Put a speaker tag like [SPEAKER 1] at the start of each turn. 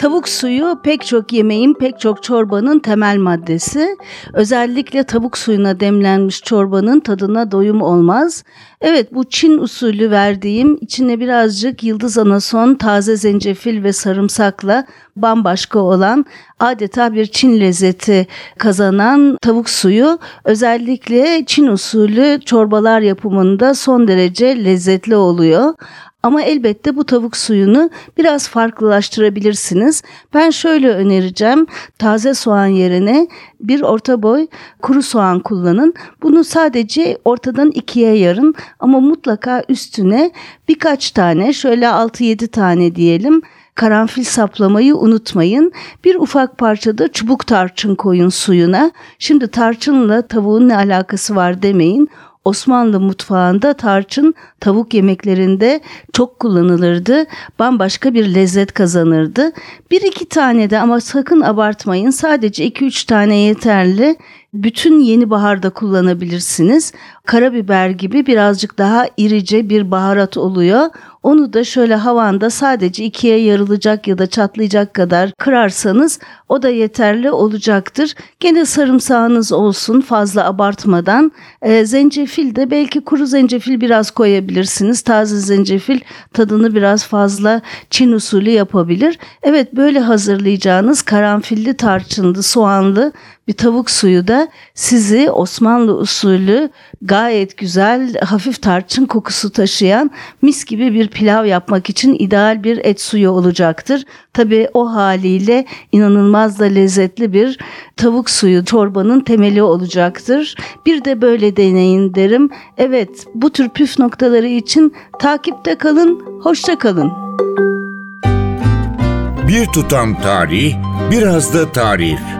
[SPEAKER 1] Tavuk suyu pek çok yemeğin, pek çok çorbanın temel maddesi. Özellikle tavuk suyuna demlenmiş çorbanın tadına doyum olmaz. Evet bu Çin usulü verdiğim içine birazcık yıldız anason, taze zencefil ve sarımsakla bambaşka olan adeta bir Çin lezzeti kazanan tavuk suyu özellikle Çin usulü çorbalar yapımında son derece lezzetli oluyor. Ama elbette bu tavuk suyunu biraz farklılaştırabilirsiniz. Ben şöyle önereceğim. Taze soğan yerine bir orta boy kuru soğan kullanın. Bunu sadece ortadan ikiye yarın ama mutlaka üstüne birkaç tane şöyle 6-7 tane diyelim karanfil saplamayı unutmayın. Bir ufak parçada çubuk tarçın koyun suyuna. Şimdi tarçınla tavuğun ne alakası var demeyin. Osmanlı mutfağında tarçın tavuk yemeklerinde çok kullanılırdı. Bambaşka bir lezzet kazanırdı. Bir iki tane de ama sakın abartmayın. Sadece iki üç tane yeterli. Bütün yeni baharda kullanabilirsiniz. Karabiber gibi birazcık daha irice bir baharat oluyor. Onu da şöyle havanda sadece ikiye yarılacak ya da çatlayacak kadar kırarsanız o da yeterli olacaktır. Gene sarımsağınız olsun fazla abartmadan. E, zencefil de belki kuru zencefil biraz koyabilirsiniz. Taze zencefil tadını biraz fazla Çin usulü yapabilir. Evet böyle hazırlayacağınız karanfilli tarçınlı soğanlı bir tavuk suyu da sizi Osmanlı usulü gayet güzel hafif tarçın kokusu taşıyan mis gibi bir pilav yapmak için ideal bir et suyu olacaktır. Tabi o haliyle inanılmaz da lezzetli bir tavuk suyu çorbanın temeli olacaktır. Bir de böyle deneyin derim. Evet bu tür püf noktaları için takipte kalın, hoşça kalın.
[SPEAKER 2] Bir tutam tarih, biraz da tarif.